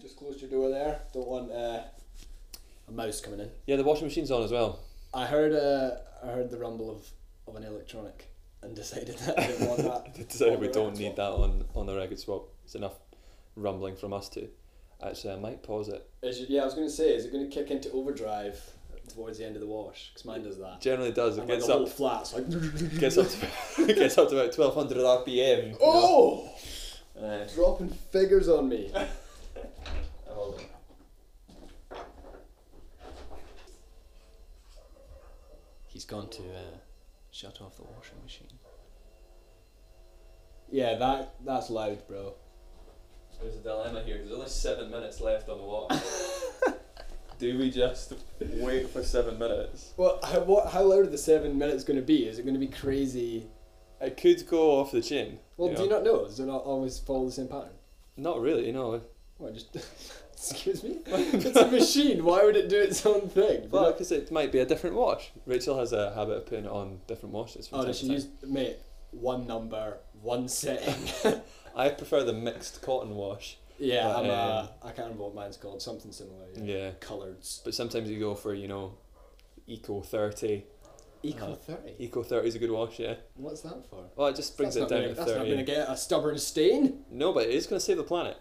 Just closed your door there. Don't want uh, a mouse coming in. Yeah, the washing machine's on as well. I heard uh, I heard the rumble of, of an electronic and decided that I didn't want that. Decided we don't need swap. that on, on the record swap. It's enough rumbling from us two. Actually, I might pause it. Is it, yeah, I was going to say, is it going to kick into overdrive towards the end of the wash? Because mine does that. Generally does. It And like gets the whole up, flat's like. gets up, to, gets up to about twelve hundred RPM. you know. Oh! Uh, Dropping figures on me. He's gone to uh, shut off the washing machine. Yeah, that that's loud, bro. There's a dilemma here. There's only seven minutes left on the watch. Do we just wait for seven minutes? Well, how, what, how loud are the seven minutes going to be? Is it going to be crazy? It could go off the chin. Well, you do you not know? Does it not always follow the same pattern? Not really, you know. What, just. Excuse me? it's a machine. Why would it do its own thing? Well, because it might be a different wash. Rachel has a habit of putting it on different washes. From oh, does she use. Mate, one number, one setting. I prefer the mixed cotton wash. yeah, But, I'm um, uh, I can't remember what mine's called. Something similar. Yeah. Yeah. But sometimes you go for, you know, Eco 30. Equal Uh, 30. Eco 30 is a good wash, yeah. What's that for? Well, it just brings that's it down gonna, to That's not going to get a stubborn stain. No, but it is going to save the planet.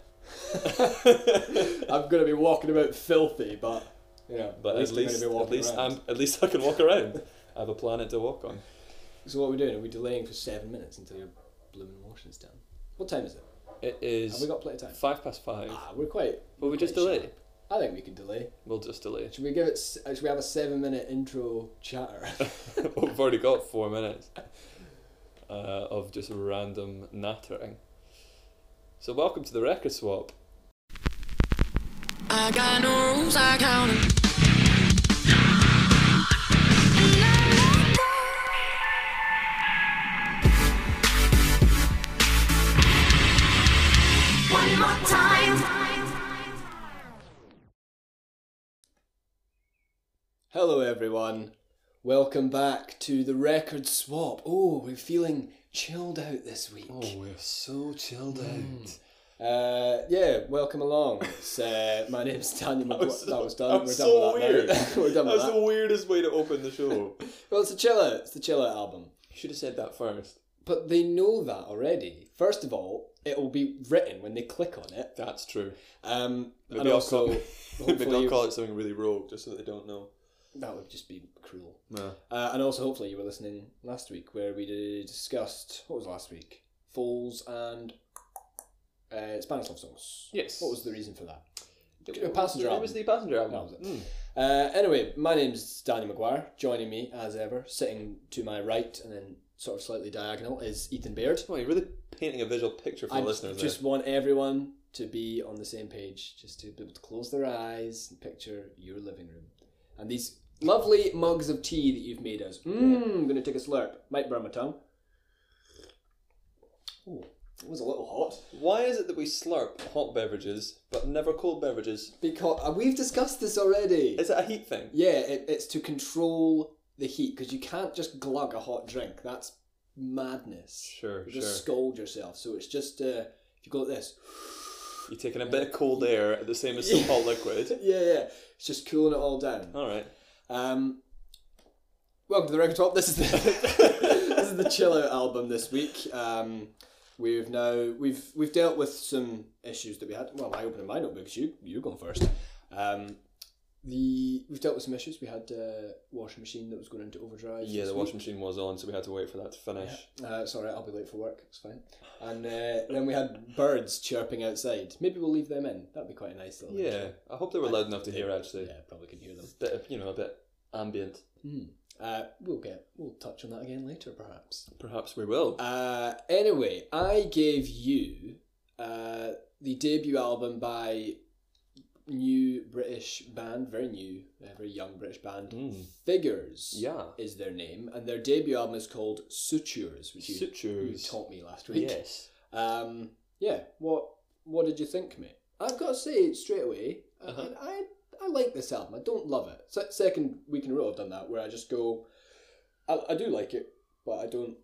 I'm going to be walking about filthy, but you know, But at at least, least, I'm going to be at least. I'm, at least I can walk around. I have a planet to walk on. So what are we doing? Are we delaying for seven minutes until your blooming washing's done? What time is it? It Have we got plenty of time? five past five. Ah, we're quite. Will we just delay? sharp. I think we can delay. We'll just delay. Should we give it? Should we have a seven-minute intro chatter? We've already got four minutes uh, of just random nattering. So welcome to the record swap. I got no rules, I count 'em. One more time. Hello, everyone. Welcome back to the record swap. Oh, we're feeling chilled out this week. Oh, we're so chilled out. Uh, yeah, welcome along. It's, uh, my name's Daniel That McGuire. That was, so- done. that was we're so done with that weird. now. we're done That with was that. the weirdest way to open the show. Well, it's a chill out. It's the chill out album. You should have said that first. But they know that already. First of all, it will be written when they click on it. That's true. Um, Maybe and I'll also, call- Maybe hopefully, I'll call it something really rogue just so they don't know. That would just be cruel. No. Uh, and also, hopefully, you were listening last week where we discussed what was last week? Foals and uh, Spanish love songs. Yes. What was the reason for that? It Passenger It album. was the passenger album. It. Mm. Uh, anyway, my name's Danny McGuire. Joining me, as ever, sitting to my right and then sort of slightly diagonal, is Ethan Baird. Well, you're really painting a visual picture for I the listeners. just want everyone to be on the same page, just to be able to close their eyes and picture your living room. And these lovely mugs of tea that you've made us. Mmm, I'm going to take a slurp. Might burn my tongue. Oh, it was a little hot. Why is it that we slurp hot beverages but never cold beverages? Because uh, we've discussed this already. Is it a heat thing? Yeah, it, it's to control the heat because you can't just glug a hot drink. That's madness. Sure, You sure. just scald yourself. So it's just uh, if you go like this. You're taking a bit of cold air, the same as some hot liquid. Yeah, yeah. It's just cooling it all down. All right. Um, welcome to the record top. This is the this is the chill out album this week. Um, we've now we've we've dealt with some issues that we had. Well, I opened my notebook. You you go first. Um, the we've dealt with some issues. We had a washing machine that was going into overdrive. Yeah, the week. washing machine was on, so we had to wait for that to finish. Uh, it's alright, I'll be late for work, it's fine. And uh, then we had birds chirping outside. Maybe we'll leave them in. That'd be quite a nice little Yeah, intro. I hope they were loud enough to hear. Actually, Yeah, probably can hear them. bit of, you know, a bit ambient. Hmm. Uh, we'll get we'll touch on that again later, perhaps. Perhaps we will. Uh, anyway, I gave you uh, the debut album by new British band, very new, uh, very young British band. Mm. Figures Yeah. is their name, and their debut album is called Sutures, which you, you taught me last week. Yes. Um, yeah. What What did you think, mate? I've got to say straight away, I- Uh-huh. I, I I like this album. I don't love it. Se- second week in a row I've done that, where I just go, I, I do like it, but I don't.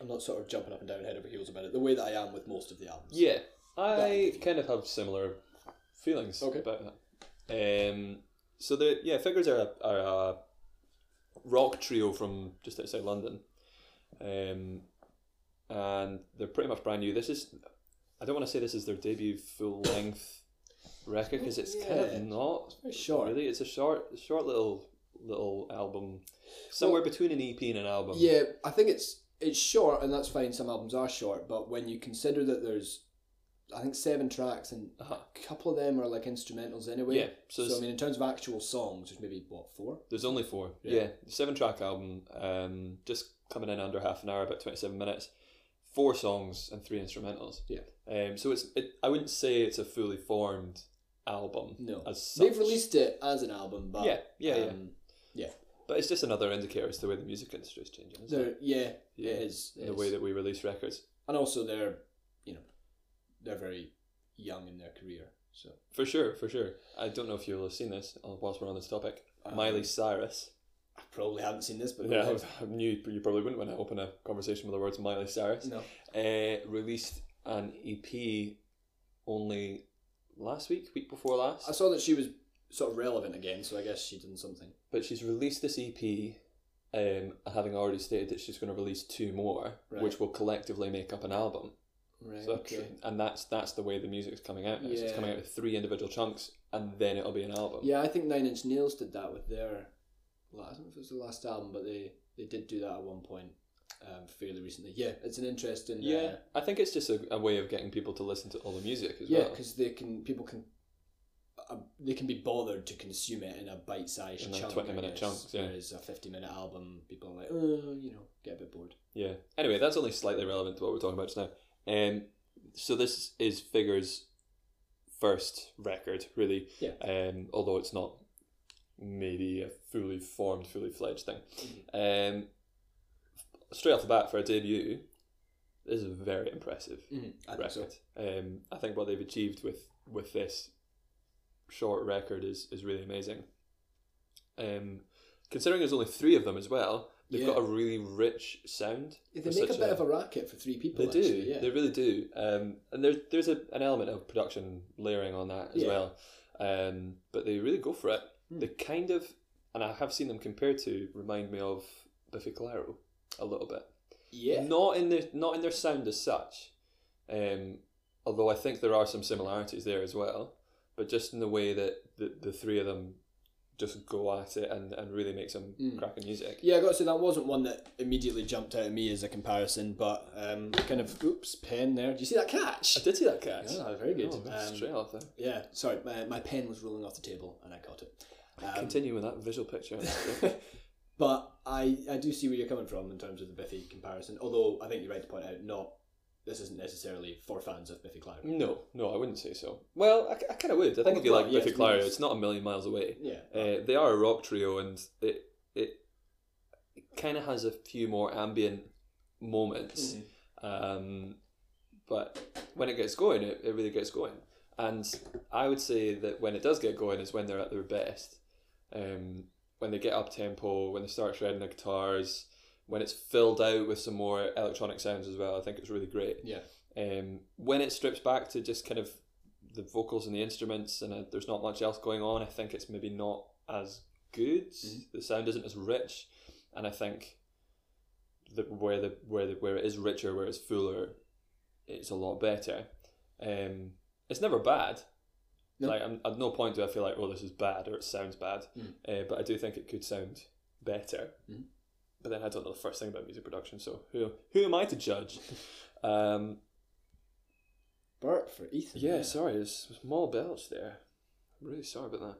I'm not sort of jumping up and down head over heels about it the way that I am with most of the albums. Yeah, I kind of have similar feelings Okay. about that. Um, so the yeah, Figures are a, are a rock trio from just outside London, um, and they're pretty much brand new. This is I don't want to say this is their debut full length record because it's kind of not Very short. really. It's a short short little little album, somewhere between an EP and an album. Yeah, I think it's it's short, and that's fine. Some albums are short, but when you consider that there's, I think seven tracks, and Uh-huh. a couple of them are like instrumentals anyway. Yeah, so So, I mean, in terms of actual songs, there's maybe what four? There's only four. Yeah. Yeah, seven track album. Um, just coming in under half an hour, about twenty seven minutes. Four songs and three instrumentals. Yeah. Um, so it's it. I wouldn't say it's a fully formed album. No, as such. they've released it as an album, but Yeah, yeah, yeah. um, yeah. But it's just another indicator as to the way the music industry is changing. It? yeah, Yeah. it is. it The is. way that we release records. and also they're, they're very young in their career. So For sure, for sure. I don't know if you'll have seen this uh, whilst we're on this topic. Um, Miley Cyrus. I probably haven't seen this, but Yeah. I knew you probably wouldn't want to open a conversation with the words Miley Cyrus. no, uh, released an EP only last week, week before last. I saw that she was sort of relevant again, so I guess she did something. But she's released this EP, um, having already stated that she's going to release two more, Right. which will collectively make up an album. Right. So, okay. and that's that's the way the music's coming out. Now. So it's coming out with three individual chunks, and then it'll be an album. Yeah, I think Nine Inch Nails did that with their. la- I don't know if it was the last album, but they they did do that at one point, um, fairly recently. Yeah, it's an interesting. Yeah, uh, I think it's just a, a way of getting people to listen to all the music as yeah, well. because they can people can. Uh, they can be bothered to consume it in a bite-sized In, like, chunk, twenty minute guess, chunks, yeah. Whereas a fifty-minute album, people are like, oh, you know, get a bit bored. Yeah. Anyway, that's only slightly relevant to what we're talking about just now. Um, so this is Figures' first record, really. Yeah. Um, although it's not maybe a fully formed, fully fledged thing. Um, straight off the bat for a debut, this is very impressive Mm, I think so. Um, I think what they've achieved with with this short record is is really amazing. Um, considering there's only three of them as well, they've Yeah. got a really rich sound. They make a bit of a racket for three people. They do. yeah. They really do. Um, and there's there's a, an element of production layering on that as Yeah. well. Um, but they really go for it. Hmm. They kind of, and I have seen them compared to, remind me of Biffy Clyro a little bit. yeah. Not in the not in their sound as such. Um, although I think there are some similarities there as well. But just in the way that the, the three of them just go at it and, and really make some Mm. cracking music. Yeah, I got to say that wasn't one that immediately jumped out at me as a comparison, but um, kind of oops, pen there. Do you see that catch? I did see that catch. Yeah, very good. Oh, Um, straight off there. Yeah, sorry, my, my pen was rolling off the table and I caught it. Um, Continue with that visual picture. but I, I do see where you're coming from in terms of the Biffy comparison. Although I think you're right to point out, not this isn't necessarily for fans of Biffy Clyro. No, no, I wouldn't say so. Well, I, I kind of would. I think if you like yeah, Biffy it's Clyro, nice. it's not a million miles away. Yeah, Uh, they are a rock trio, and it it, it kind of has a few more ambient moments. Mm-hmm. Um, but when it gets going, it, it really gets going. And I would say that when it does get going is when they're at their best. Um, when they get up tempo, when they start shredding the guitars, when it's filled out with some more electronic sounds as well. I think it's really great. yeah, Um, when it strips back to just kind of the vocals and the instruments, and uh, there's not much else going on, I think it's maybe not as good. The sound isn't as rich, and I think that where the where the where it is richer, where it's fuller, it's a lot better. Um, it's never bad. No. Like I'm, at no point do I feel like oh this is bad or it sounds bad, Mm. uh, but I do think it could sound better. Mhm. But then I don't know the first thing about music production, so who who am I to judge? Um, for Ethan. yeah, sorry, it's it's small belch there. I'm really sorry about that.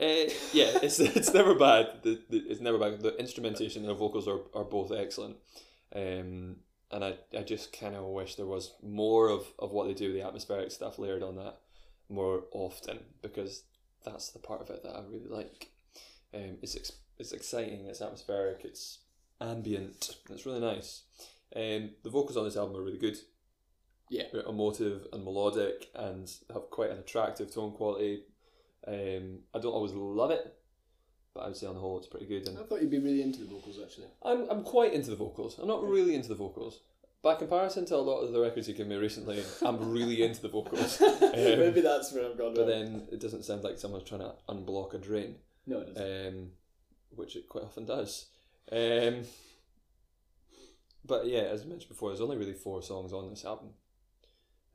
Uh, yeah, it's it's never bad. The, the, it's never bad. The instrumentation and the vocals are, are both excellent. Um, and I, I just kind of wish there was more of, of what they do, the atmospheric stuff layered on that more often because that's the part of it that I really like. Um, it's ex- it's exciting, it's atmospheric, it's ambient, it's really nice. Um, the vocals on this album are really good. Yeah. They're emotive and melodic and have quite an attractive tone quality. Um, I don't always love it, but I would say on the whole it's pretty good. And I thought you'd be really into the vocals actually. I'm I'm quite into the vocals. I'm not really into the vocals. by comparison to a lot of the records you give me recently, I'm really into the vocals. Um, Maybe that's where I've gone wrong. but wrong. then it doesn't sound like someone's trying to unblock a drain, no, it doesn't. um, which it quite often does. Um, but yeah, as I mentioned before, there's only really four songs on this album.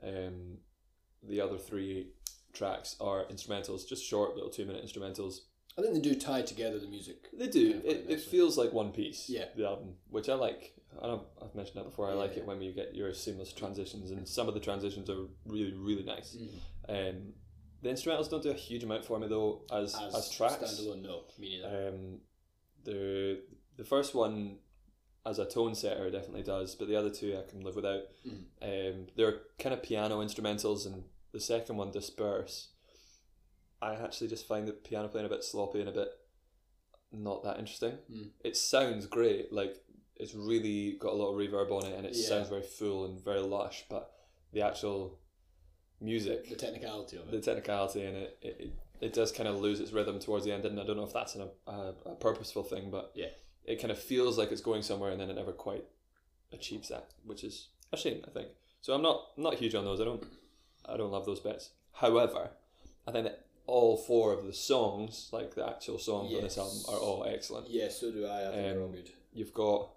Um, the other three tracks are instrumentals, just short little two minute instrumentals. I think they do tie together the music. They do. Yeah, quite it, it feels like one piece. Yeah. The album, which I like. I know I've mentioned that before. I like Yeah. it when you get your seamless transitions, and some of the transitions are really, really nice. Mm. Um, the instrumentals don't do a huge amount for me though, as as, tracks. standalone, no, me neither. Um, the the first one, as a tone setter, definitely does, but the other two I can live without. Mhm. Um, they're kind of piano instrumentals, and the second one, Disperse. I actually just find the piano playing a bit sloppy and a bit not that interesting. Mm. It sounds great, like it's really got a lot of reverb on it, and it Yeah. sounds very full and very lush. But the actual music, the technicality of it, the technicality in it, it, it, it does kind of lose its rhythm towards the end, and I don't know if that's an, a, a purposeful thing, but Yeah. It kind of feels like it's going somewhere, and then it never quite achieves that, which is a shame, I think. So I'm not not huge on those. I don't I don't love those bits. However, I think that all four of the songs, like the actual songs on this album, are all excellent. Yeah, so do I. I think they're all Um, good. You've got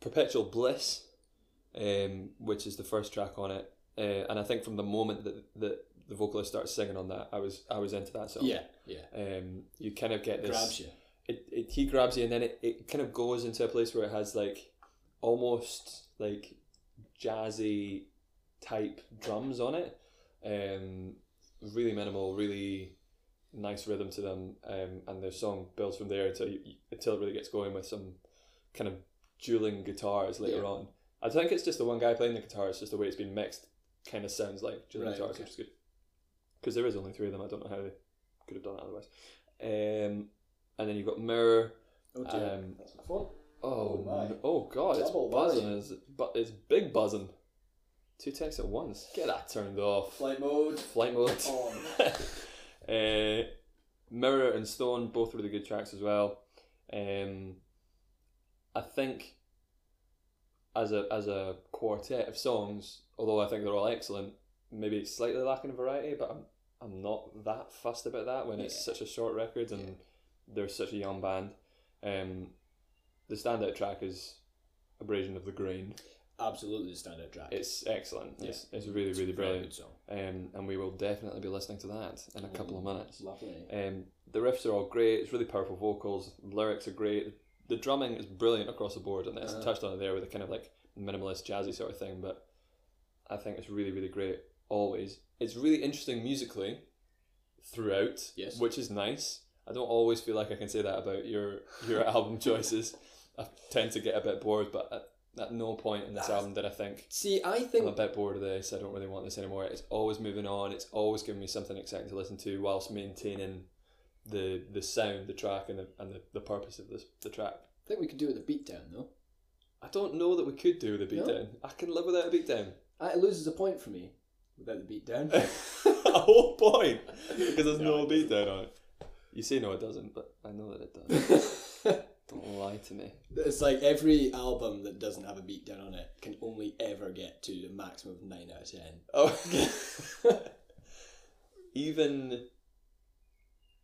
Perpetual Bliss, um, which is the first track on it, uh, and I think from the moment that, that the vocalist starts singing on that, I was I was into that song. Yeah, yeah. Um, you kind of get this. Grabs you. It, it he grabs you, and then it, it kind of goes into a place where it has like almost like jazzy type drums on it. Um, really minimal, really nice rhythm to them, um, and the song builds from there until you, until it really gets going with some kind of dueling guitars later Yeah. on. I think it's just the one guy playing the guitar. It's just the way it's been mixed. Kind of sounds like dueling Right, guitars, okay. which is good. Because there is only three of them. I don't know how they could have done it otherwise. Um, and then you've got Mirror. Oh dear. Um, That's my phone. Oh, Oh, my. oh god, it's buzzing. volume. Is but it's big buzzing. Two texts at once. Get that turned off. Flight mode. Flight mode. On. uh, Mirror and Stone, both really good tracks as well. Um, I think as a as a quartet of songs, although I think they're all excellent, maybe it's slightly lacking in variety, but I'm I'm not that fussed about that when it's Yeah. such a short record and they're such a young band. Um, the standout track is Abrasion of the Grain. Absolutely the standout track. It's excellent. Yeah. It's, it's really, It's really brilliant. Um, and we will definitely be listening to that in a couple of minutes. Lovely. Um, the riffs are all great. It's really powerful vocals. The lyrics are great. The drumming is brilliant across the board and this. I Uh-huh. touched on it there with a kind of like minimalist jazzy sort of thing, but I think it's really, really great. Always, it's really interesting musically throughout. Yes. which is nice. I don't always feel like I can say that about your your album choices. I tend to get a bit bored, but at, at no point in this That's- album did I think See, I think I'm a bit bored of this. I don't really want this anymore. It's always moving on. It's always giving me something exciting to listen to, whilst maintaining the the sound, the track, and the and the, the purpose of this the track. I think we could do with a beatdown though. I don't know that we could do with a No? beatdown. I can live without a beatdown. Uh, It loses a point for me without the beatdown. a whole point because there's no, No, it beatdown on it. You say no, it doesn't, but I know that it does. don't lie to me. it's like every album that doesn't have a beatdown on it can only ever get to a maximum of nine out of ten. Oh, even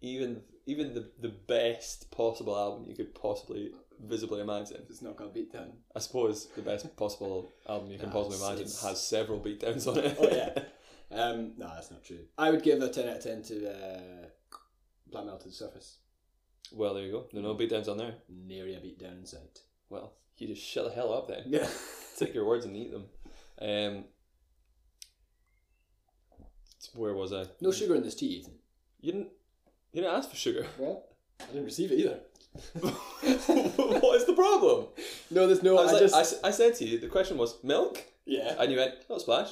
even even the the best possible album you could possibly visibly imagine. It's not got a beatdown. I suppose the best possible album you can possibly imagine it's- has several beatdowns on it. Oh yeah. Um, no, that's not true. I would give a ten out of ten to uh, Black Melted Surface. well, there you go. There are no beatdowns on there. Nary a beatdown in sight. Well, you just shut the hell up then. Yeah. Take your words and eat them. Um, where was I? no sugar in this tea, Ethan. You didn't. You didn't ask for sugar. Well, I didn't receive it either. what is the problem? No, there's no. I, I, like, just I, I said to you, the question was milk, yeah. and you went, "Not splash."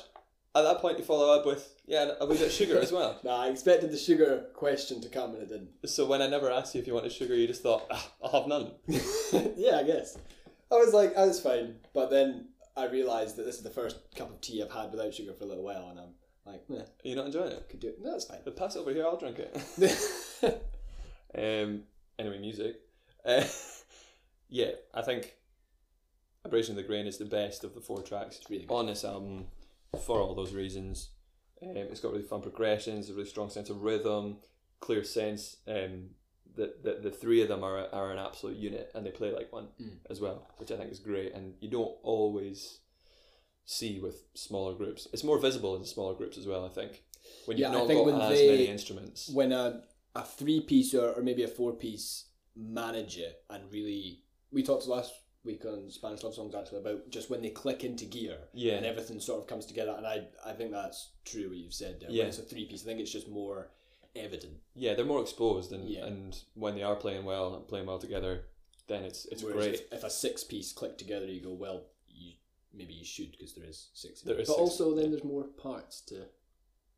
At that point, you follow up with, "Yeah, and a wee bit sugar as well." No, I expected the sugar question to come and it didn't. So when I never asked you if you wanted sugar, you just thought, ah, "I'll have none." yeah, I guess. I was like, oh, that's fine. But then I realised that this is the first cup of tea I've had without sugar for a little while, and I'm like, eh, Are you not enjoying it? could do it. No, that's fine. But pass it over here, I'll drink it. um. Anyway, music. Uh, yeah, I think Abrasion of the Grain is the best of the four tracks It's really on this album for all those reasons. Um, it's got really fun progressions, a really strong sense of rhythm, clear sense. Um, the, the, the three of them are, are an absolute unit and they play like one Mm. as well, which I think is great. And you don't always see with smaller groups. It's more visible in smaller groups as well, I think. When you've Yeah, not got as they- many instruments. when a a three piece or, or maybe a four piece manage it and really we talked last week on Spanish love songs actually about just when they click into gear Yeah. and everything sort of comes together and I I think that's true what you've said there. Yeah. When it's a three piece, I think it's just more evident. Yeah, they're more exposed, and, Yeah. and when they are playing well and playing well together, then it's it's Whereas great. If, if a six piece click together, you go well. You maybe you should because there is six. There but six, also then yeah. there's more parts to.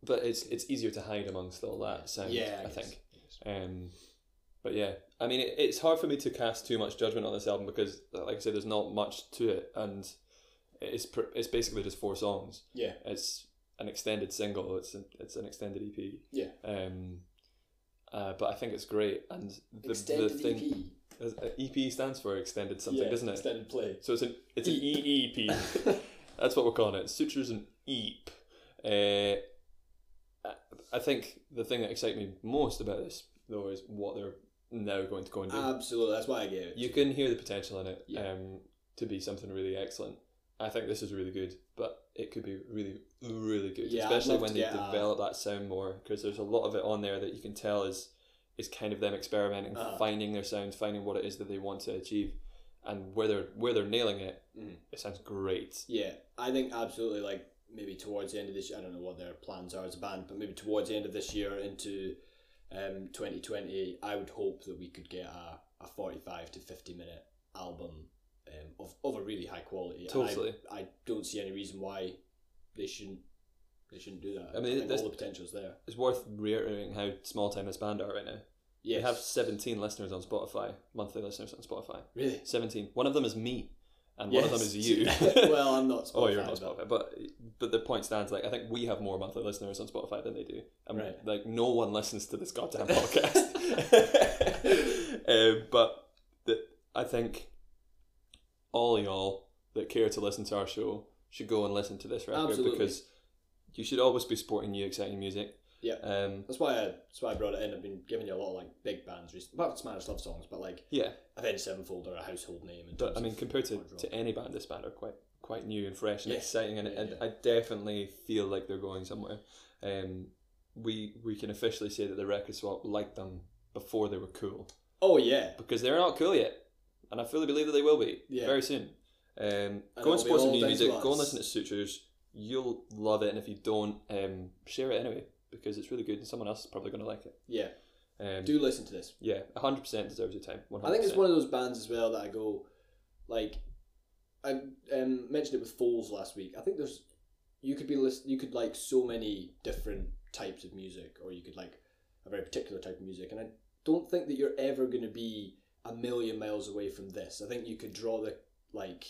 But it's it's easier to hide amongst all that sound. yeah, I, guess. think. Um, but yeah, I mean, it, it's hard for me to cast too much judgment on this album because, like I said, there's not much to it, and it's pr- it's basically just four songs. Yeah, It's an extended single. It's an, it's an extended EP. yeah. Um, uh, but I think it's great, and the, Extended the thing EP. uh, EP stands for extended something, yeah, doesn't it? Extended play. So it's an it's an Eep. That's what we're calling it. Sutures and Eep. Uh, I- I think the thing that excites me most about this, though, is what they're now going to go and do. Absolutely, that's why I gave it. you can hear the potential in it Yeah. um, to be something really excellent. I think this is really good, but it could be really, really good, Yeah, especially when they develop that sound more. Because there's a lot of it on there that you can tell is is kind of them experimenting, Uh-huh. finding their sound, finding what it is that they want to achieve, and where they're where they're nailing it. Mhm. It sounds great. Yeah, I think absolutely. Like maybe towards the end of this, I don't know what their plans are as a band, but maybe towards the end of this year into um, 2020, I would hope that we could get a, a 45 to 50 minute album um, of, of a really high quality. And I- Totally. I, don't see any reason why they shouldn't they shouldn't do that. I mean, think all the potential's there. It's worth reiterating how small time this band are right now. Yes. They have 17 listeners on Spotify, monthly listeners on Spotify. really. 17. One of them is me, and one of them is you. well, I'm not. Spotify, oh, you're not Spotify, but but the point stands. Like I think we have more monthly listeners on Spotify than they do, and Right. like no one listens to this goddamn podcast. uh, but the, I think all y'all that care to listen to our show should go and listen to this record Absolutely. because you should always be supporting new exciting music. Yeah. Um. That's why I that's why I brought it in. I've been giving you a lot of like big bands recently, not Spanish love songs, but like Yeah. Avenged Sevenfold are a household name. But I mean, compared to, to any band, this band are quite quite new and fresh and Yeah. exciting, and, Yeah, and yeah. I definitely feel like they're going somewhere. Um, we we can officially say that the record swap liked them before they were cool oh yeah, because they're not cool yet, and I fully believe that they will be Yeah. very soon. Um, go and support some new music. Go and listen to Sutures. You'll love it, and if you don't, um, share it anyway because it's really good, and someone else is probably going to like it. yeah. Um, Do listen to this. yeah, hundred percent deserves your time. 100%. I think it's one of those bands as well that I go, like, I um, mentioned it with Foals last week. I think there's, you could be list, you could like so many different types of music, or you could like a very particular type of music, and I don't think that you're ever going to be a million miles away from this. I think you could draw the like,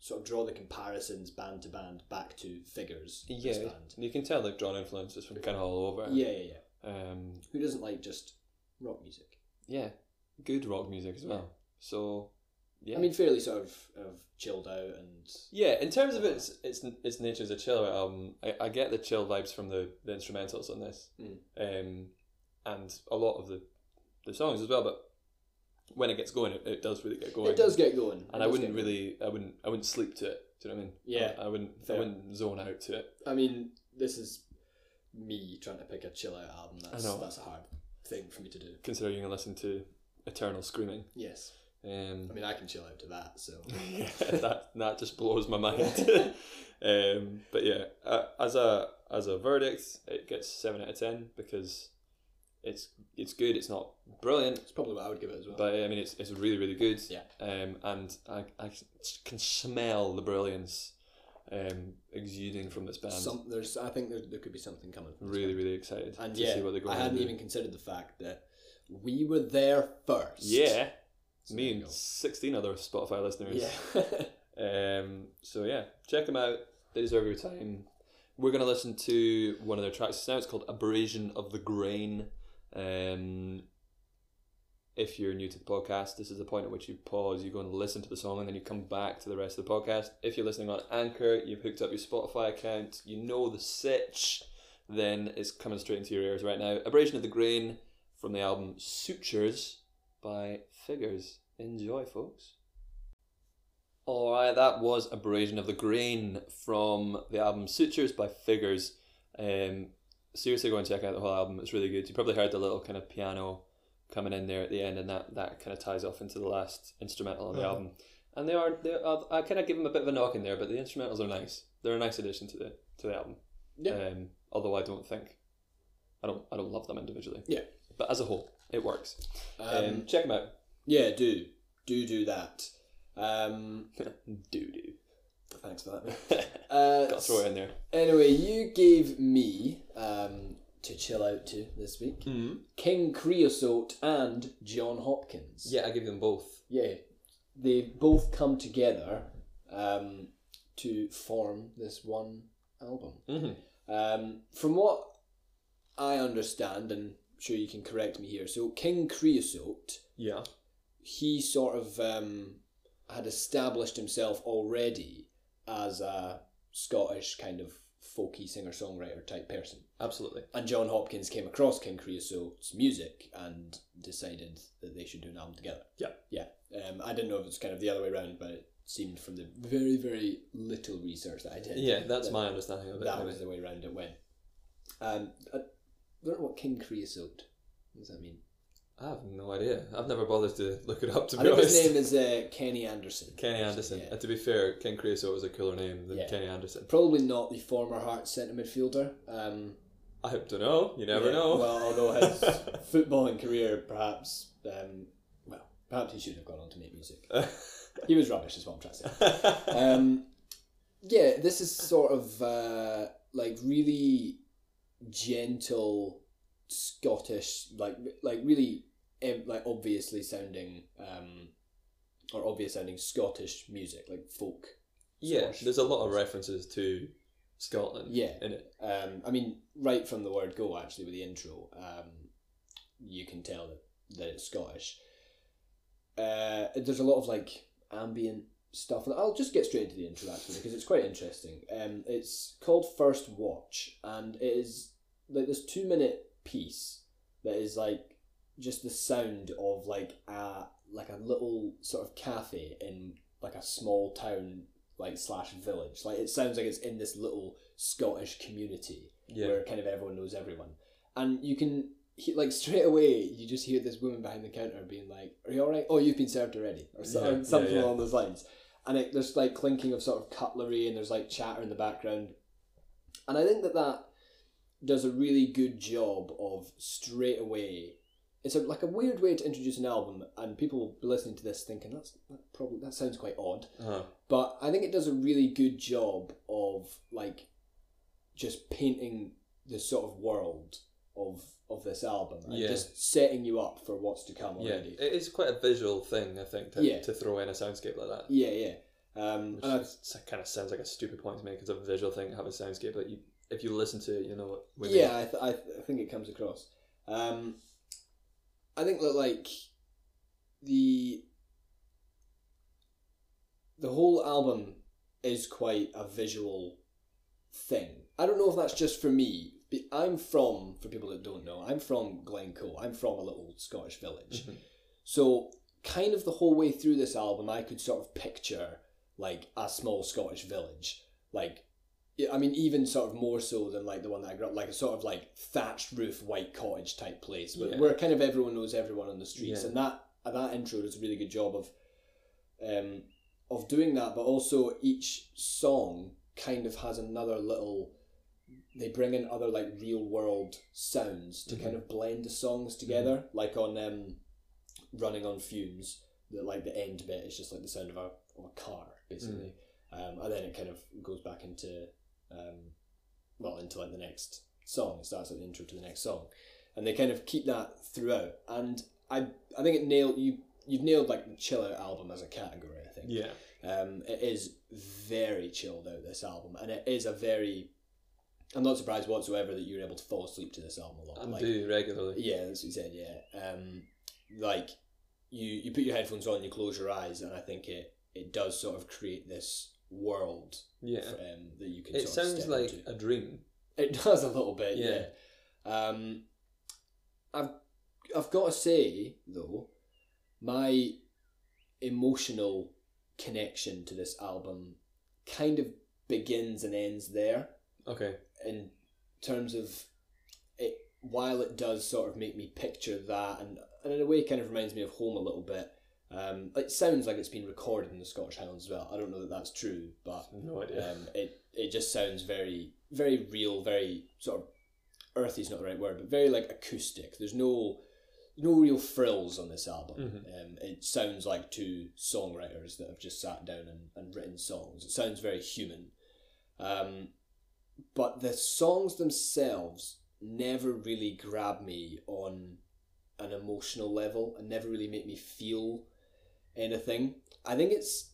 sort of draw the comparisons band to band back to figures. Yeah, band. you can tell they've drawn influences from kind of all over. yeah, yeah, yeah. Um, Who doesn't like just rock music? yeah, good rock music as well. So, yeah, I mean, fairly sort of, of chilled out and yeah. In terms of its its its nature as a chill album, I, I get the chill vibes from the, the instrumentals on this, Mm. um, and a lot of the the songs as well. But when it gets going, it, it does really get going. It does get going. And I wouldn't really, I wouldn't, I wouldn't sleep to it. Do you know what I mean? Yeah, I, I wouldn't, fair. I wouldn't zone out to it. I mean, this is me trying to pick a chill out album. That's know. that's a hard thing for me to do. Considering you can listen to Eternal Screaming. Yes, Um, I mean I can chill out to that. So yeah, that that just blows my mind. um, but yeah, uh, as a as a verdict, it gets seven out of ten because it's it's good. It's not brilliant, it's probably what I would give it as well. but I mean it's it's really really good. Yeah. Um, and I I can smell the brilliance, um, exuding from this band. Some there's I think there, there could be something coming. Really band. really excited and to yeah, see what they're going I hadn't even considered the fact that we were there first. Yeah. So Me and sixteen other Spotify listeners. Yeah. Um, so yeah, check them out. They deserve your time. We're gonna listen to one of their tracks now. It's called "Abrasion of the Grain." Um, if you're new to the podcast, this is the point at which you pause, you go and listen to the song, and then you come back to the rest of the podcast. If you're listening on Anchor, you've hooked up your Spotify account, you know the sitch, then it's coming straight into your ears right now. Abrasion of the Grain from the album Sutures by Figures. Enjoy, folks. Alright, that was Abrasion of the Grain from the album Sutures by Figures. Um, seriously, go and check out the whole album. It's really good. You probably heard the little kind of piano coming in there at the end, and that, that kind of ties off into the last instrumental on the Uh-huh. album. And they are, they are I kind of give them a bit of a knock in there, but the instrumentals are nice. They're a nice addition to the to the album. Yeah. Um, although I don't think, I don't I don't love them individually. Yeah. But as a whole, it works. Um, Um, check them out. yeah, do do do that. Um, do doo. Thanks for that. Uh, Got to throw it in there. Anyway, you gave me um, to chill out to this week Mm-hmm. King Creosote and Jon Hopkins. Yeah, I give them both. yeah, they both come together um, to form this one album. Mm-hmm. Um, from what I understand, and I'm sure you can correct me here, so King Creosote, Yeah. he sort of um, had established himself already as a Scottish kind of folky singer songwriter type person. Absolutely. And Jon Hopkins came across King Creosote's music and decided that they should do an album together. Yeah. Yeah. Um, I didn't know if it was kind of the other way around, but it seemed from the very, very little research that I did. Yeah, that's that my understanding of it. That anyway. was the way around it went. Um, I don't know what King Creosote. What does that mean? I have no idea. I've never bothered to look it up. To I be think honest, his name is uh, Kenny Anderson. Kenny Anderson. Yeah. And to be fair, King Creosote was a cooler name than Yeah. Kenny Anderson. Probably not the former Hearts centre midfielder. Um, I don't know. You never yeah, know. Well, although his footballing career, perhaps, um, well, perhaps he should have gone on to make music. He was rubbish, is what I'm trying to say. Um, yeah, this is sort of uh, like really gentle Scottish, like like really like obviously sounding um, or obvious sounding Scottish music, like folk. yeah, Scottish. there's a lot of references to Scotland. Yeah. in it. Um, I mean, right from the word go, actually, with the intro, um, you can tell that, that it's Scottish. Uh, there's a lot of like ambient stuff, and I'll just get straight into the intro actually because it's quite interesting. Um, it's called First Watch, and it is like this two minute piece that is like just the sound of like a like a little sort of cafe in like a small town like slash village. Like it sounds like it's in this little Scottish community Yeah. where kind of everyone knows everyone, and you can he, like straight away you just hear this woman behind the counter being like, "Are you all right? Oh, you've been served already," or so, Yeah, yeah, something yeah. along those lines. And it, there's like clinking of sort of cutlery, and there's like chatter in the background, and I think that that does a really good job of straight away. It's a, like a weird way to introduce an album, and people listening to this thinking that's that probably that sounds quite odd. Uh-huh. But I think it does a really good job of like just painting the sort of world of of this album and Yeah. just setting you up for what's to come Yeah, already. it is quite a visual thing, I think, to, Yeah. to throw in a soundscape like that. Yeah, yeah. Um, Which and I, kind of sounds like a stupid point to make. It's a visual thing to have a soundscape, but you, if you listen to it, you know what we yeah, I, th- I, th- I think it comes across. Um, I think that like the the whole album is quite a visual thing. I don't know if that's just for me. but I'm from, for people that don't know, I'm from Glencoe. I'm from a little Scottish village. Mhm. So, kind of the whole way through this album, I could sort of picture like a small Scottish village. Like, yeah, I mean, even sort of more so than like the one that I grew up, like a sort of like thatched roof, white cottage type place, where, Yeah. where kind of everyone knows everyone on the streets, Yeah. and that that intro does a really good job of um of doing that. But also each song kind of has another little. They bring in other like real world sounds to Mhm. kind of blend the songs together, like on um, running on fumes. The like the end bit is just like the sound of a of a car basically, um, and then it kind of goes back into um, well into like the next song. It starts at the intro to the next song, and they kind of keep that throughout. And I I think it nailed you. You've nailed like the chill out album as a category. I think. Yeah. Um, it is very chilled out this album, and it is a very. I'm not surprised whatsoever that you're able to fall asleep to this album a lot. I Like, do regularly. yeah, that's what you said. Yeah, um, like you you put your headphones on, you close your eyes, and I think it it does sort of create this world Yeah. um, that you can. It sounds like into. a dream. It does a little bit, Yeah. yeah. Um, I've I've got to say though, my emotional connection to this album kind of begins and ends there Okay. in terms of it. While it does sort of make me picture that, and, and in a way, kind of reminds me of home a little bit. Um, it sounds like it's been recorded in the Scottish Highlands as well. I don't know that that's true, but No idea. um, it it just sounds very very real, very sort of earthy is not the right word, but very like acoustic. There's no no real frills on this album. Mhm. Um, it sounds like two songwriters that have just sat down and, and written songs. It sounds very human. Um, but the songs themselves never really grab me on an emotional level and never really make me feel anything. I think it's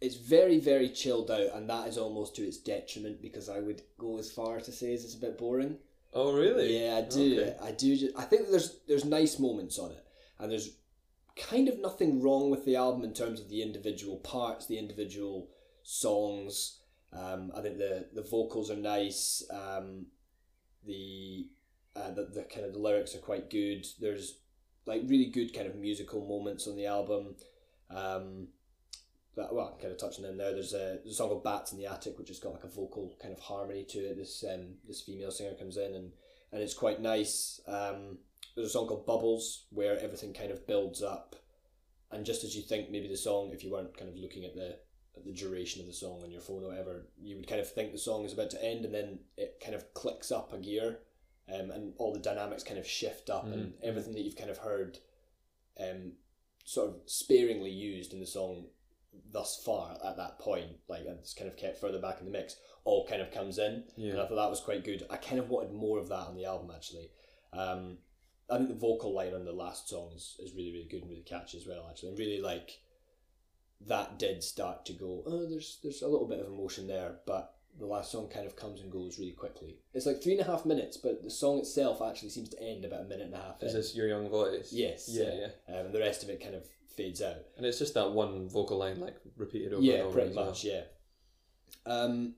it's very very chilled out and that is almost to its detriment because I would go as far to say it's a bit boring. oh, really? Yeah, I do. Okay. I do. ju- I think there's there's nice moments on it, and there's kind of nothing wrong with the album in terms of the individual parts, the individual songs. Um, I think the the vocals are nice. Um, the uh, the the kind of the lyrics are quite good. There's like really good kind of musical moments on the album. Um, that well, kind of touching in there. There's a, there's a song called "Bats in the Attic," which has got like a vocal kind of harmony to it. This um, this female singer comes in and and it's quite nice. Um, there's a song called "Bubbles" where everything kind of builds up, and just as you think maybe the song, if you weren't kind of looking at the at the duration of the song on your phone or whatever, you would kind of think the song is about to end, and then it kind of clicks up a gear, um, and all the dynamics kind of shift up, and everything that you've kind of heard, um, sort of sparingly used in the song thus far at that point, like it's kind of kept further back in the mix, all kind of comes in. Yeah. And I thought that was quite good. I kind of wanted more of that on the album actually. Um, I think the vocal line on the last song is, is really, really good and really catchy as well, actually. And really like that did start to go, oh, there's there's a little bit of emotion there, but the last song kind of comes and goes really quickly. It's like three and a half minutes, but the song itself actually seems to end about a minute and a half. Is in. this your young voice? Yes. Yeah, yeah. Um, and the rest of it kind of fades out. And it's just that one vocal line, like repeated over yeah, and over. pretty as well. much. Yeah. Um,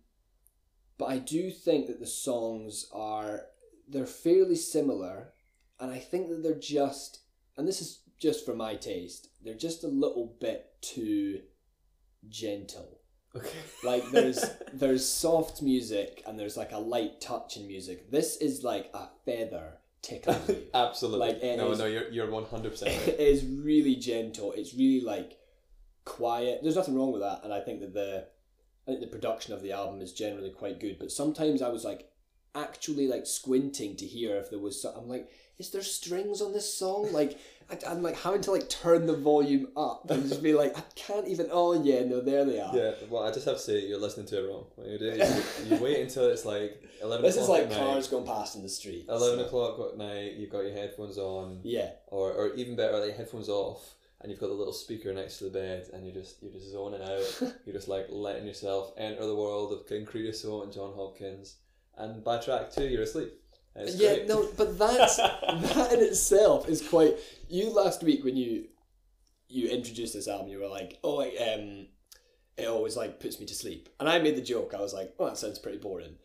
but I do think that the songs are they're fairly similar, and I think that they're just, and this is just for my taste, they're just a little bit too gentle. Okay. Like there's there's soft music and there's like a light touch in music. This is like a feather tickling you. Absolutely. Like, no, is- no, you're you're one hundred percent It is really gentle. It's really like quiet. There's nothing wrong with that, and I think that the I think the production of the album is generally quite good. But sometimes I was like actually like squinting to hear if there was. So, I'm like, is there strings on this song? Like I, I'm like having to like turn the volume up and just be like, I can't even. Oh yeah, no, there they are. Yeah, well, I just have to say you're listening to it wrong. What you do you, you wait until it's like eleven. This is like at cars going past in the street. Eleven o'clock at night. You've got your headphones on, Yeah, or or even better, like headphones off, and you've got the little speaker next to the bed, and you're just you're just zoning out. you're just like letting yourself enter the world of King Creosote and Jon Hopkins, and by track two, you're asleep. It's yeah, great. no, but that's that in itself is quite. You last week when you you introduced this album, you were like, "Oh, like, um, it always like puts me to sleep," and I made the joke. I was like, "Oh, that sounds pretty boring."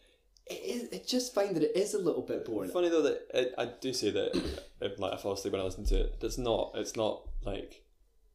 It is. I just find that it is a little bit boring. Funny though that it, I do say that if, like I fall asleep when I listen to it. That's not. It's not like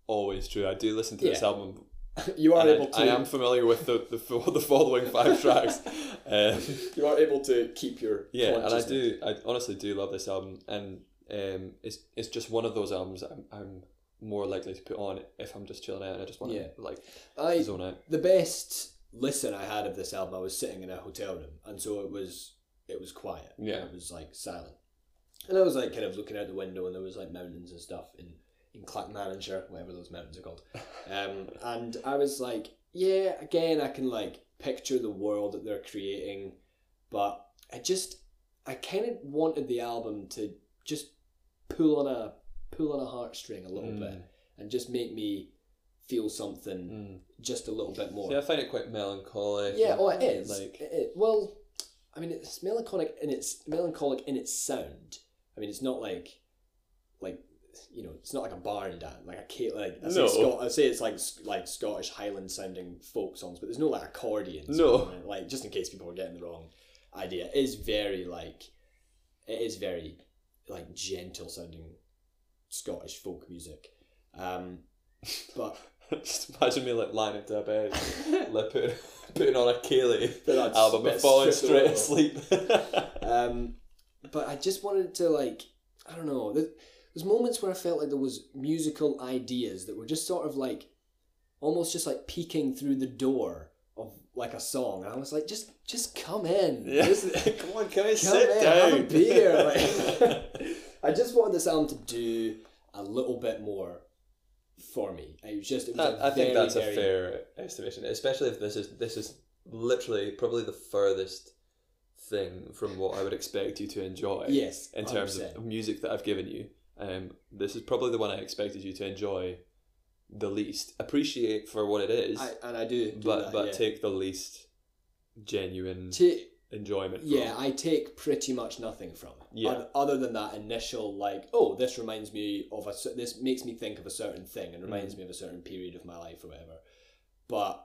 always true. I do listen to this album. You are and I- able to. I, am familiar with the the, the following five tracks. Um, You are able to keep your. yeah, and I do. I honestly do love this album, and um, it's it's just one of those albums I'm, I'm more likely to put on if I'm just chilling out and I just want to Yeah. like I zone out. the best listen I had of this album, I was sitting in a hotel room, and so it was it was quiet. Yeah. it was like silent, and I was like kind of looking out the window, and there was like mountains and stuff in in Clackmannanshire, whatever those mountains are called. Um, and I was like, yeah, again, I can like picture the world that they're creating, but I just I kind of wanted the album to just pull on a pull on a heartstring a little Mm. bit and just make me feel something Mm. just a little bit more. See, I find it quite melancholic. Yeah, oh, it is. Like It- it- well, I mean, it's melancholic in its melancholic in its sound. I mean, it's not like like you know, it's not like a barn dance, like a ca- like I No. say, Scot- I say it's like like Scottish Highland sounding folk songs, but there's no like accordions. No. like just in case people are getting the wrong idea, it is very like it is very like gentle sounding Scottish folk music. Um, but Just imagine me like lying into a bed, like putting, putting on a ceilidh album and falling stripped straight asleep. um, but I just wanted to like I don't know. There's, there's moments where I felt like there was musical ideas that were just sort of like almost just like peeking through the door of like a song, and I was like, just just come in, yeah. Just- Come on, come in, come sit in, down. have a beer. Like, I just wanted this album to do a little bit more for me. It was just it was I, I a think very, that's very- a fair estimation, especially if this is this is literally probably the furthest thing from what I would expect you to enjoy. Yes, in terms 100%. of music that I've given you. Um, this is probably the one I expected you to enjoy the least. Appreciate for what it is, I, and I do, do but that, but yeah. take the least genuine Ta- enjoyment. Yeah, from. I take pretty much nothing from it. Yeah. Other than that initial, like, oh, this reminds me of a. This makes me think of a certain thing and reminds me of a certain period of my life or whatever. But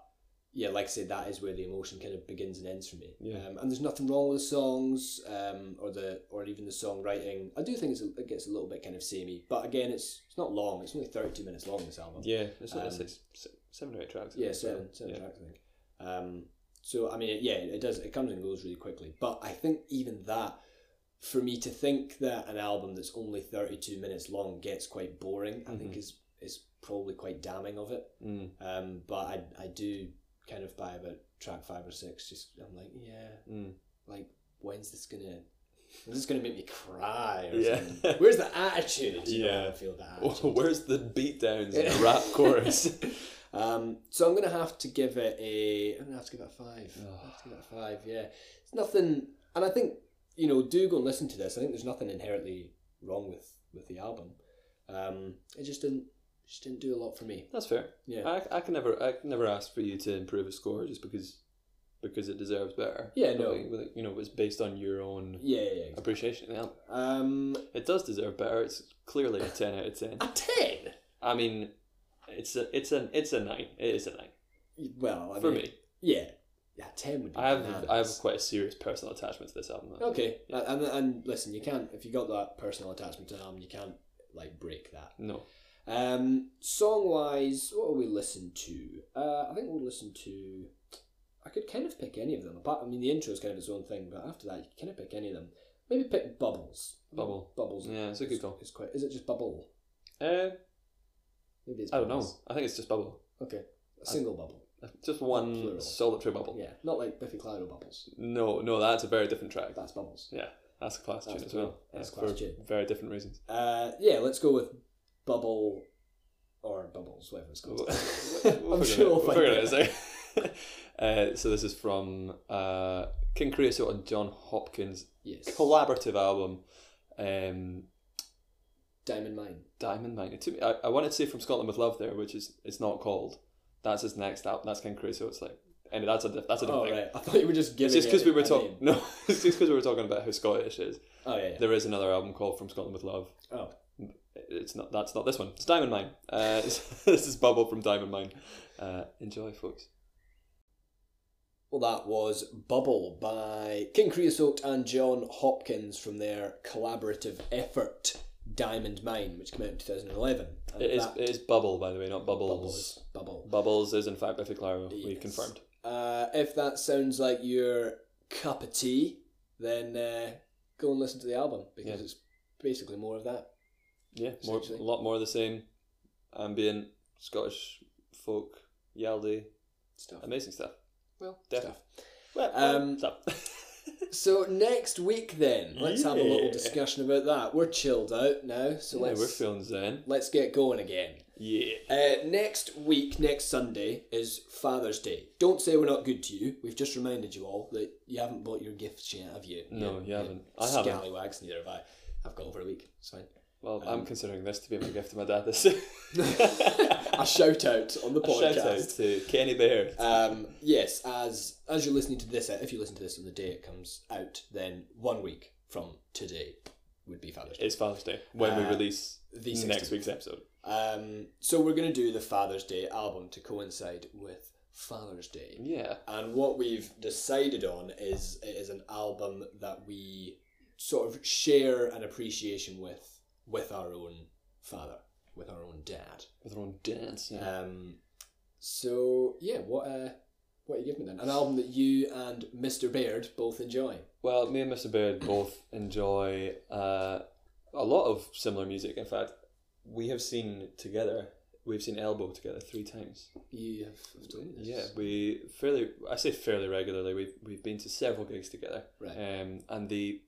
yeah, like I said, that is where the emotion kind of begins and ends for me. Yeah. Um, and there's nothing wrong with the songs, um, or the or even the songwriting. I do think it's a, it gets a little bit kind of samey, but again, it's it's not long. It's only thirty two minutes long. This album. yeah, it's Um, six, seven or eight tracks. Yeah, seven, seven yeah. tracks, I think. Um, so I mean, yeah, it does. It comes and goes really quickly. But I think even that, for me to think that an album that's only thirty-two minutes long gets quite boring, I think Mhm. is is probably quite damning of it. Mm, Um, but I I do kind of by about track five or six, just I'm like, yeah, mm. like when's this gonna? This gonna make me cry? Yeah. something? Where's the attitude? You Yeah. Feel that. Where's the beatdowns in the rap chorus? Um, so I'm gonna have to give it a. I'm gonna have to give it a five. Oh. I have to give it a five. Yeah, it's nothing, and I think you know, do go and listen to this. I think there's nothing inherently wrong with with the album. Um, it just didn't just didn't do a lot for me. That's fair. Yeah, I, I can never I can never ask for you to improve a score just because because it deserves better. Yeah, no. like, you know, it's based on your own yeah, yeah. yeah. appreciation. Yeah, Um, it does deserve better. It's clearly a ten out of ten. a ten. I mean, it's a it's an it's a nine. It is a nine Well, I for mean, me. yeah, yeah, ten would be. I have bananas. I have quite a serious personal attachment to this album. though. Okay, and, and listen, you can't if you got that personal attachment to an album, you can't like break that. No, Um, song wise, what will we listen to? Uh, I think we'll listen to. I could kind of pick any of them. Apart, I mean, the intro is kind of its own thing, but after that, you can kind of pick any of them. Maybe pick Bubbles. Bubble. Bubbles. Yeah, it's a good call. It's quite. Is it just Bubble? uh, Maybe it's. I don't know. Bubbles. I think it's just bubble, Okay, a single bubble. just one plural. solitary bubble. Yeah, not like Biffy Clyro Bubbles. No, no, that's a very different track. That's Bubbles. Yeah, that's a class That's tune as cool. well. That's Yeah, class for tune. very different reasons. Uh, yeah, let's go with Bubble or Bubbles, whatever it's called. I'm sure we'll figure it. it out. in a sec. uh, so this is from uh, King Creosote and Jon Hopkins yes. collaborative album, um, Diamond Mine. Diamond Mine. It took me, I, I wanted to say from Scotland with Love there, which is it's not called. That's his next album. That's King Creosote. It's like, and that's a that's a different Oh thing. right, I thought you were just It's giving. just because we were talking. No, it's just because we were talking about how Scottish it is. Oh yeah. yeah. There is another album called From Scotland with Love. Oh. It's not. That's not this one. It's Diamond Mine. Uh, this is Bubble from Diamond Mine. Uh, enjoy, folks. Well, that was Bubble by King Creosote and Jon Hopkins from their collaborative effort Diamond Mine, which came out in 2011. And It is. that- It is Bubble, by the way, not Bubbles. Bubbles. Bubble. Bubbles is in fact Biffy Clyro. We Yes. confirmed. Uh, if that sounds like your cup of tea, then uh, go and listen to the album because Yeah. it's basically more of that. Yeah, more, a lot more of the same. Ambient Scottish folk, Yaldi, Stuff. amazing stuff. Well, Definitely. stuff. Well, Um, stuff. So next week then, let's have a little discussion about that. We're chilled out now, so yeah, let's we're feeling zen. let's get going again. Yeah. Uh, next week, next Sunday, is Father's Day. Don't say we're not good to you. We've just reminded you all that you haven't bought your gifts yet, have you? No, you haven't. I I haven't. Scallywags, neither have I. I've got over a week. It's fine. Well, Um, I'm considering this to be my gift to my dad this a shout out on the A shout out podcast. to Kenny Baird. Um, yes, as as you're listening to this, if you listen to this on the day it comes out, then one week from today would be Father's Day. It's Father's Day when we Uh, release the next week's episode. Um, so we're going to do the Father's Day album to coincide with Father's Day. Yeah. And what we've decided on is it is an album that we sort of share an appreciation with with our own father, with our own dad. With our own dance. Yeah. Um, so yeah, what uh, what you give me then? An album that you and Mr. Baird both enjoy. Well, me and Mr. Baird both enjoy uh, a lot of similar music. In fact, we have seen together, we've seen Elbow together three times. You have, have told me this. Yeah, we fairly, I say fairly regularly, we've, we've been to several gigs together. Right. Um, and the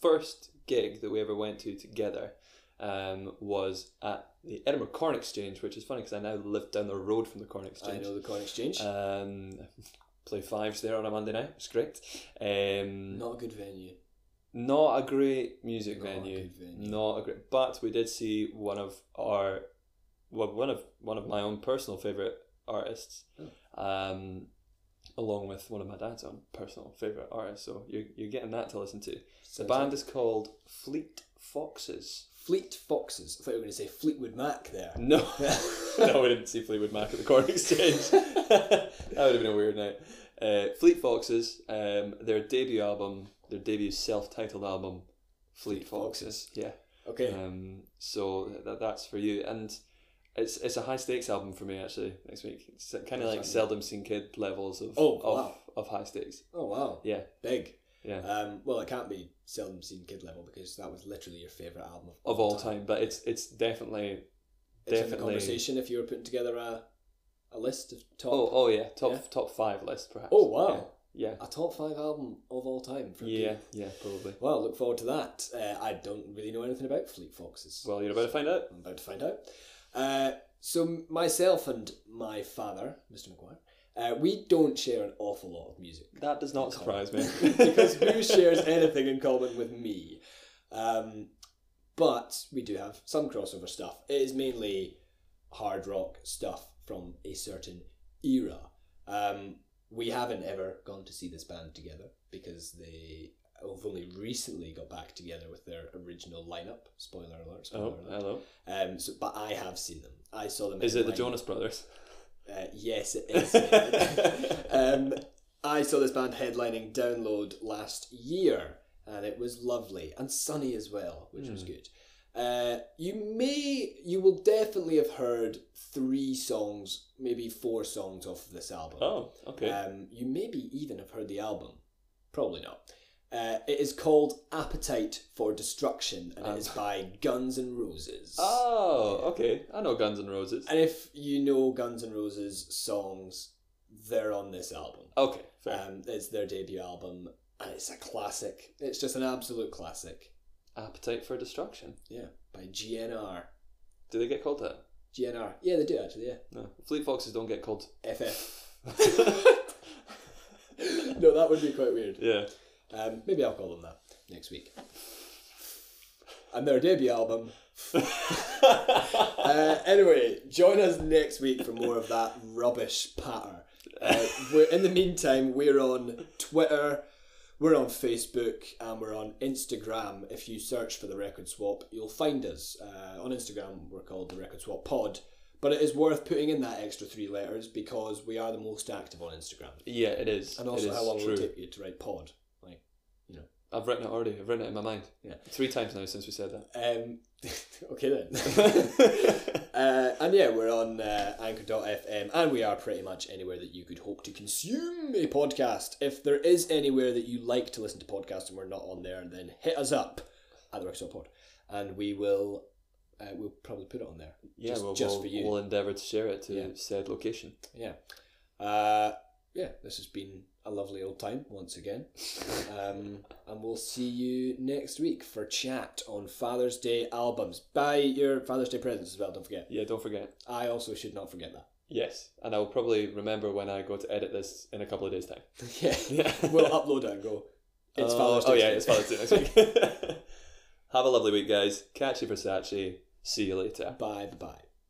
first gig that we ever went to together um, was at the Edinburgh Corn Exchange, which is funny because I now live down the road from the Corn Exchange. I know the Corn Exchange. Um, play fives there on a Monday night. It's great. Um, Not a good venue. not a great music Not a venue. good venue. Not a great, but we did see one of our, well, one of one of my own personal favorite artists, Oh. um, along with one of my dad's own personal favorite artists. So you're you're getting that to listen to. The band like- is called Fleet Foxes. Fleet Foxes. I thought you were going to say Fleetwood Mac there. No, no, we didn't see Fleetwood Mac at the Corn Exchange. that would have been a weird night. Uh, Fleet Foxes, um, their debut album, their debut self-titled album, Fleet, Fleet Foxes. Yeah. Okay. Um, so that, that's for you, and it's it's a high stakes album for me actually next week. It's kind of like seldom seen kid levels of Oh, of, wow. of high stakes. oh wow. Yeah, Big. yeah. Um, well, it can't be seldom seen kid level because that was literally your favorite album of all time, but it's it's definitely It's definitely. conversation if you were putting together a a list of top Oh oh yeah, top Yeah. top five list perhaps. Oh, wow. Yeah. a top five album of all time. For Yeah, yeah, probably. Well, look forward to that. Uh, I don't really know anything about Fleet Foxes. Well, you're about to find out. I'm about to find out. Uh, so myself and my father, Mr. McGuire, uh, we don't share an awful lot of music. That does not surprise me. because who shares anything in common with me? Um, but we do have some crossover stuff. It is mainly hard rock stuff from a certain era. Um, we haven't ever gone to see this band together because they have only recently got back together with their original lineup. Spoiler alert! Spoiler oh, alert. hello. Um, so, but I have seen them. I saw them. Is it the Jonas Brothers? uh, yes, it is. um, I saw this band headlining Download last year, and it was lovely and sunny as well, which was Hmm. good. Uh, you may, you will definitely have heard three songs, maybe four songs off of this album. Oh, okay. Um, you maybe even have heard the album. Probably not. Uh, it is called Appetite for Destruction, and it is by Guns N' Roses. oh, okay. I know Guns N' Roses. And if you know Guns N' Roses songs, they're on this album. Okay, fair. Um, it's their debut album, and it's a classic. It's just an absolute classic. Appetite for Destruction. Yeah, by GNR. Do they get called that? GNR. Yeah, they do actually. Yeah, No. Fleet Foxes don't get called. FF. no, that would be quite weird. yeah. Um, maybe I'll call them that next week. And their debut album. uh, anyway, join us next week for more of that rubbish patter. Uh, we're, in the meantime, we're on Twitter, we're on Facebook, and we're on Instagram. If you search for the Record Swap, you'll find us. Uh, on Instagram, we're called the Record Swap Pod. But it is worth putting in that extra three letters because we are the most active on Instagram. Yeah, it is. And also, is how long will it take you to write pod? Like, you know. I've written it already. I've written it in my mind. Yeah. Three times now since we said that. Um, okay then. uh, and yeah, we're on uh, anchor.fm and we are pretty much anywhere that you could hope to consume a podcast. If there is anywhere that you like to listen to podcasts and we're not on there, then hit us up at the Workshop Pod and we will uh, we'll probably put it on there. Yeah, just, we'll, just we'll, for you. we'll endeavour to share it to Yeah. said location. Yeah. Uh, yeah, this has been a lovely old time once again. Um, and we'll see you next week for chat on Father's Day albums. Buy your Father's Day presents as well, don't forget. Yeah, don't forget. I also should not forget that. Yes, and I'll probably remember when I go to edit this in a couple of days' time. yeah. Yeah. we'll upload it and go. It's oh, Father's Day. Oh yeah, it's Father's Day next week. Have a lovely week, guys. Catch you Versace. See you later. Bye bye.